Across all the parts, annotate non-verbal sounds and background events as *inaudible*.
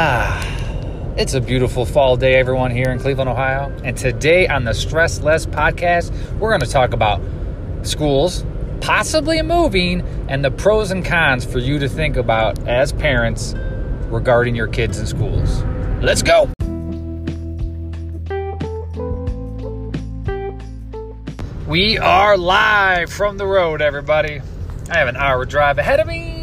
Ah, it's a beautiful fall day, everyone, here in Cleveland, Ohio. And today on the Stress Less podcast, we're going to talk about schools, possibly moving, and the pros and cons for you to think about as parents regarding your kids in schools. Let's go. We are live from the road, everybody. I have an hour drive ahead of me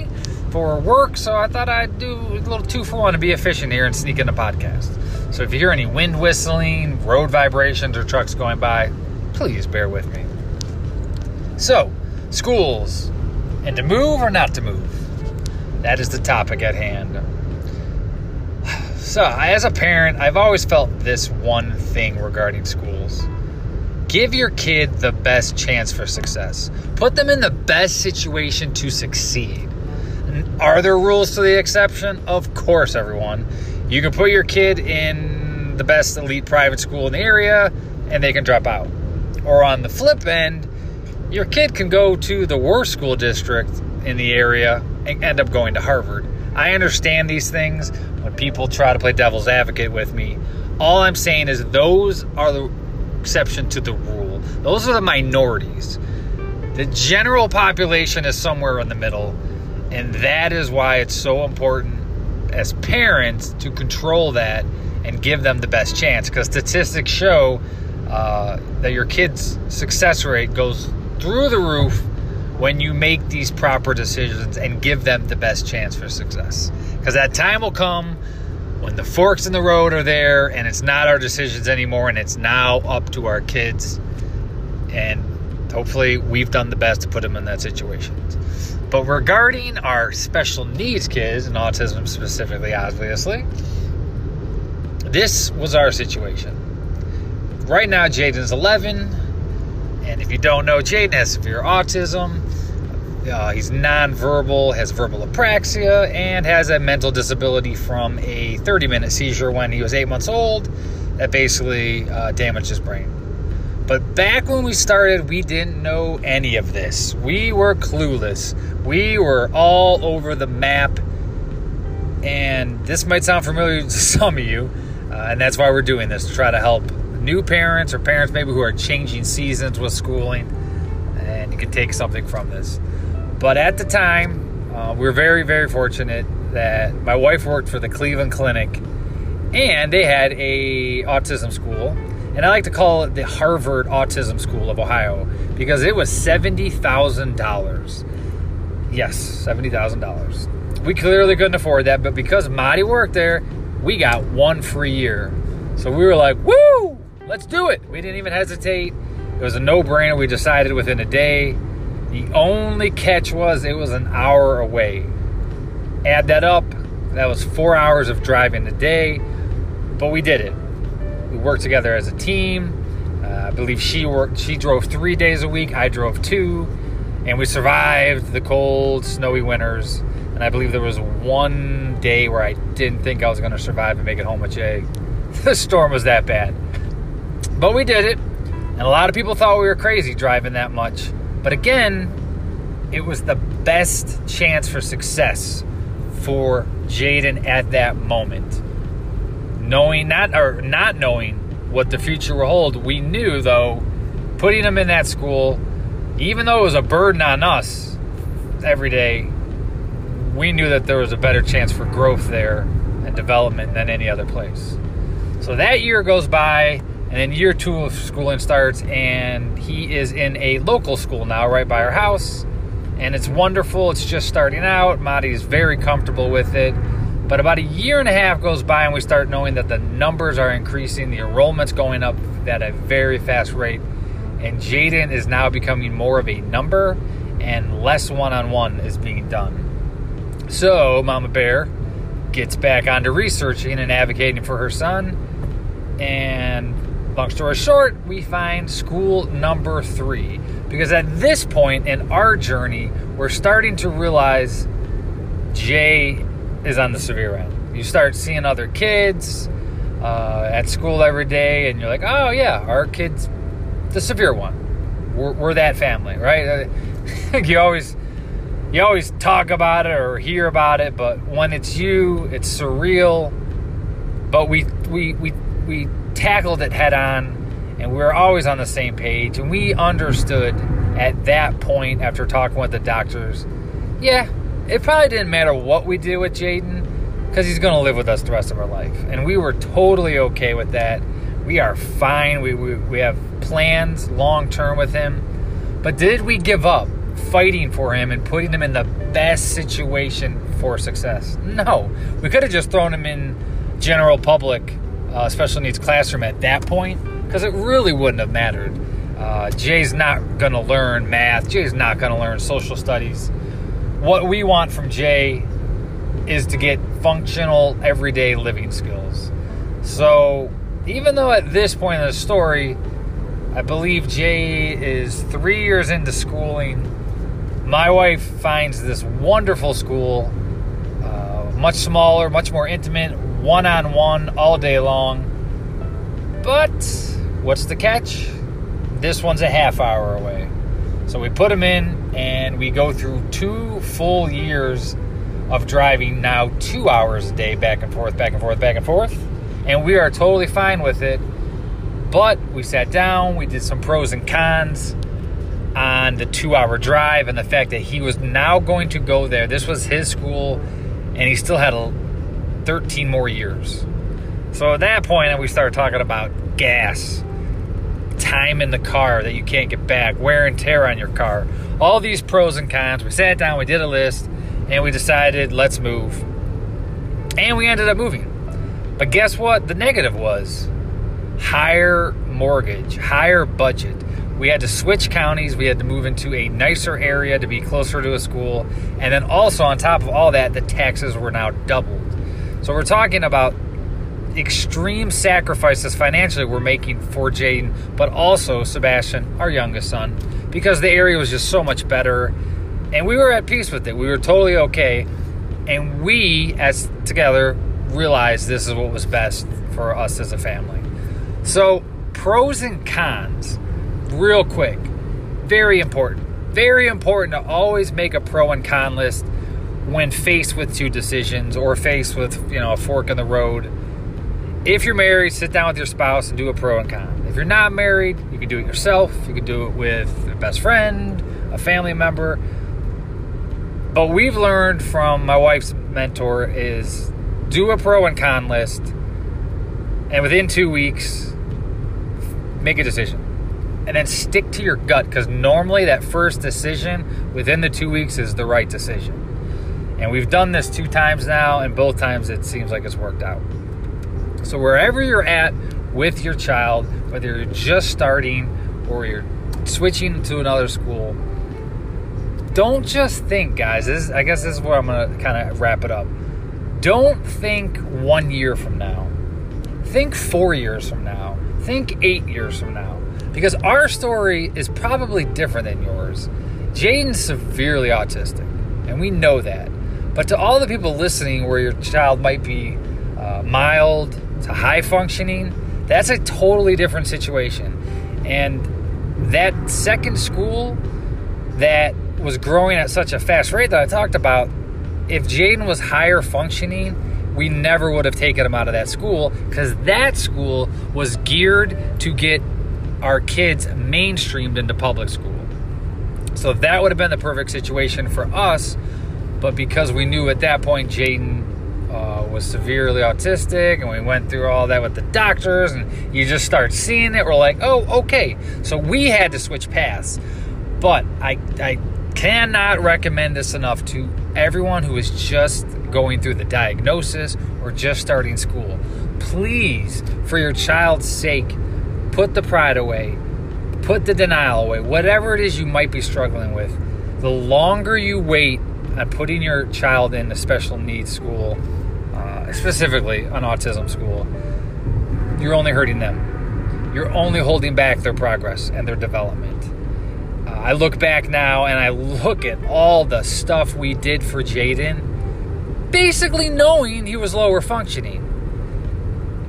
for work, so I thought I'd do a little two for one to be efficient here and sneak in a podcast. So if you hear any wind whistling, road vibrations, or trucks going by, please bear with me. So, schools, and to move or not to move? That is the topic at hand. So, as a parent, I've always felt this one thing regarding schools give your kid the best chance for success. Put them in the best situation to succeed. Are there rules to the exception? Of course, everyone. You can put your kid in the best elite private school in the area and they can drop out. Or on the flip end, your kid can go to the worst school district in the area and end up going to Harvard. I understand these things when people try to play devil's advocate with me. All I'm saying is those are the exception to the rule. Those are the minorities. The general population is somewhere in the middle, and that is why it's so important as parents to control that and give them the best chance because statistics show uh, that your kid's success rate goes through the roof when you make these proper decisions and give them the best chance for success. Because that time will come when the forks in the road are there and it's not our decisions anymore and it's now up to our kids. And hopefully we've done the best to put them in that situation. But regarding our special needs kids and autism specifically, obviously, this was our situation. Right now, Jaiden's 11. And if you don't know, Jaiden has severe autism. Uh, he's nonverbal, has verbal apraxia, and has a mental disability from a 30 minute seizure when he was eight months old that basically uh, damaged his brain. But back when we started, we didn't know any of this. We were clueless. We were all over the map. And this might sound familiar *laughs* to some of you, uh, and that's why we're doing this to try to help new parents or parents maybe who are changing seasons with schooling. And you can take something from this. But at the time, uh, we were very, very fortunate that my wife worked for the Cleveland Clinic, and they had a autism school, and I like to call it the Harvard Autism School of Ohio because it was seventy thousand dollars. Yes, seventy thousand dollars. We clearly couldn't afford that, but because Marty worked there, we got one free year. So we were like, "Woo, let's do it!" We didn't even hesitate. It was a no-brainer. We decided within a day the only catch was it was an hour away. Add that up, that was four hours of driving a day, but we did it. We worked together as a team. Uh, I believe she worked. She drove three days a week. I drove two, and we survived the cold, snowy winters. And I believe there was one day where I didn't think I was going to survive and make it home with Jay. *laughs* The storm was that bad, but we did it. And a lot of people thought we were crazy driving that much. But again, it was the best chance for success for Jaiden at that moment. Knowing not or not knowing what the future will hold, we knew though, putting him in that school, even though it was a burden on us every day, we knew that there was a better chance for growth there and development than any other place. So that year goes by and then year two of schooling starts, and he is in a local school now, right by our house. And it's wonderful. It's just starting out. is very comfortable with it. But about a year and a half goes by, and we start knowing that the numbers are increasing, the enrollment's going up at a very fast rate. And Jaiden is now becoming more of a number, and less one on one is being done. So, Mama Bear gets back onto researching and advocating for her son. And Long story short, we find school number three. Because at this point in our journey, we're starting to realize Jay is on the severe end. You start seeing other kids uh, at school every day, and you're like, oh, yeah, our kid's the severe one. We're, we're that family, right? *laughs* you always you always talk about it or hear about it, but when it's you, it's surreal but we we we we tackled it head on, and we were always on the same page, and we understood at that point after talking with the doctors, yeah, it probably didn't matter what we did with Jaiden because he's going to live with us the rest of our life, and we were totally okay with that. We are fine. We we, we have plans long term with him, but did we give up fighting for him and putting him in the best situation for success? No, we could have just thrown him in general public uh, special needs classroom at that point because it really wouldn't have mattered. Uh, Jay's not going to learn math. Jay's not going to learn social studies. What we want from Jay is to get functional, everyday living skills. So, even though at this point in the story, I believe Jay is three years into schooling, my wife finds this wonderful school, uh, much smaller, much more intimate, one on one all day long. But what's the catch? This one's a half hour away. So we put him in and we go through two full years of driving now two hours a day back and forth, back and forth, back and forth. And we are totally fine with it. But we sat down, we did some pros and cons on the two hour drive and the fact that he was now going to go there. This was his school and he still had 13 more years. So at that point, we started talking about gas, time in the car that you can't get back, wear and tear on your car, all these pros and cons. We sat down, we did a list, and we decided let's move. And we ended up moving. But guess what? The negative was higher mortgage, higher budget. We had to switch counties. We had to move into a nicer area to be closer to a school. And then also, on top of all that, the taxes were now doubled. So we're talking about extreme sacrifices financially we're making for Jaiden, but also Sebastian, our youngest son, because the area was just so much better. And we were at peace with it. We were totally okay. And we, as together, realized this is what was best for us as a family. So, pros and cons, real quick, very important. Very important to always make a pro and con list when faced with two decisions or faced with you know a fork in the road if you're married sit down with your spouse and do a pro and con. If you're not married you can do it yourself you can do it with a best friend a family member. But we've learned from my wife's mentor is do a pro and con list and within two weeks make a decision. And then stick to your gut because normally that first decision within the two weeks is the right decision. And we've done this two times now, and both times it seems like it's worked out. So, wherever you're at with your child, whether you're just starting or you're switching to another school, don't just think, guys. This, I guess this is where I'm going to kind of wrap it up. Don't think one year from now. Think four years from now. Think eight years from now. Because our story is probably different than yours. Jaiden's severely autistic, and we know that. But to all the people listening where your child might be uh, mild to high functioning, that's a totally different situation. And that second school that was growing at such a fast rate that I talked about, if Jaiden was higher functioning, we never would have taken him out of that school because that school was geared to get our kids mainstreamed into public school. So that would have been the perfect situation for us but because we knew at that point Jaiden was severely autistic, and we went through all that with the doctors, and you just start seeing it, we're like, oh, okay. So we had to switch paths. But I, I cannot recommend this enough to everyone who is just going through the diagnosis or just starting school. Please, for your child's sake, put the pride away, put the denial away, whatever it is you might be struggling with. The longer you wait and putting your child in a special needs school, specifically an autism school, you're only hurting them. You're only holding back their progress and their development. Uh, I look back now and I look at all the stuff we did for Jaiden, basically knowing he was lower functioning.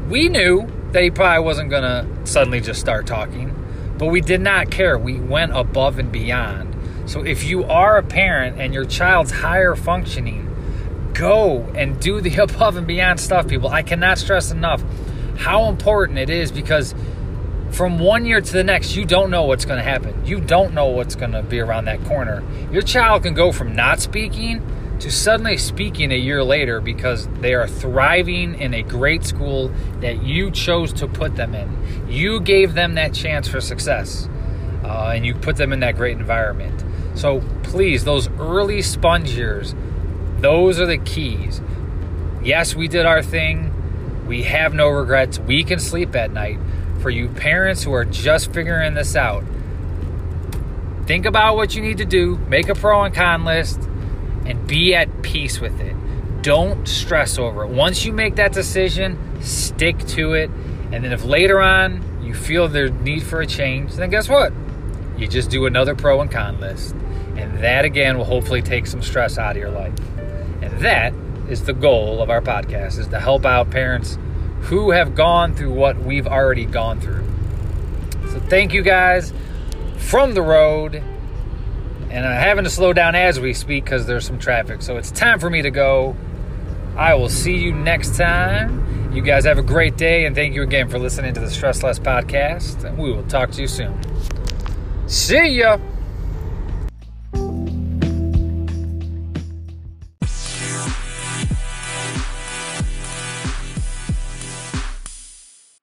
We knew that he probably wasn't going to suddenly just start talking, but we did not care. We went above and beyond so if you are a parent and your child's higher functioning, go and do the *laughs* above and beyond stuff, people. I cannot stress enough how important it is because from one year to the next, you don't know what's going to happen. You don't know what's going to be around that corner. Your child can go from not speaking to suddenly speaking a year later because they are thriving in a great school that you chose to put them in. You gave them that chance for success, uh, and you put them in that great environment. So please, those early sponge years, those are the keys. Yes, we did our thing. We have no regrets. We can sleep at night. For you parents who are just figuring this out, think about what you need to do, make a pro and con list, and be at peace with it. Don't stress over it. Once you make that decision, stick to it. And then if later on you feel there's need for a change, then guess what? You just do another pro and con list. And that again will hopefully take some stress out of your life. And that is the goal of our podcast is to help out parents who have gone through what we've already gone through. So thank you guys from the road. And I'm having to slow down as we speak because there's some traffic. So it's time for me to go. I will see you next time. You guys have a great day, and thank you again for listening to the Stress Less podcast. And we will talk to you soon. See ya.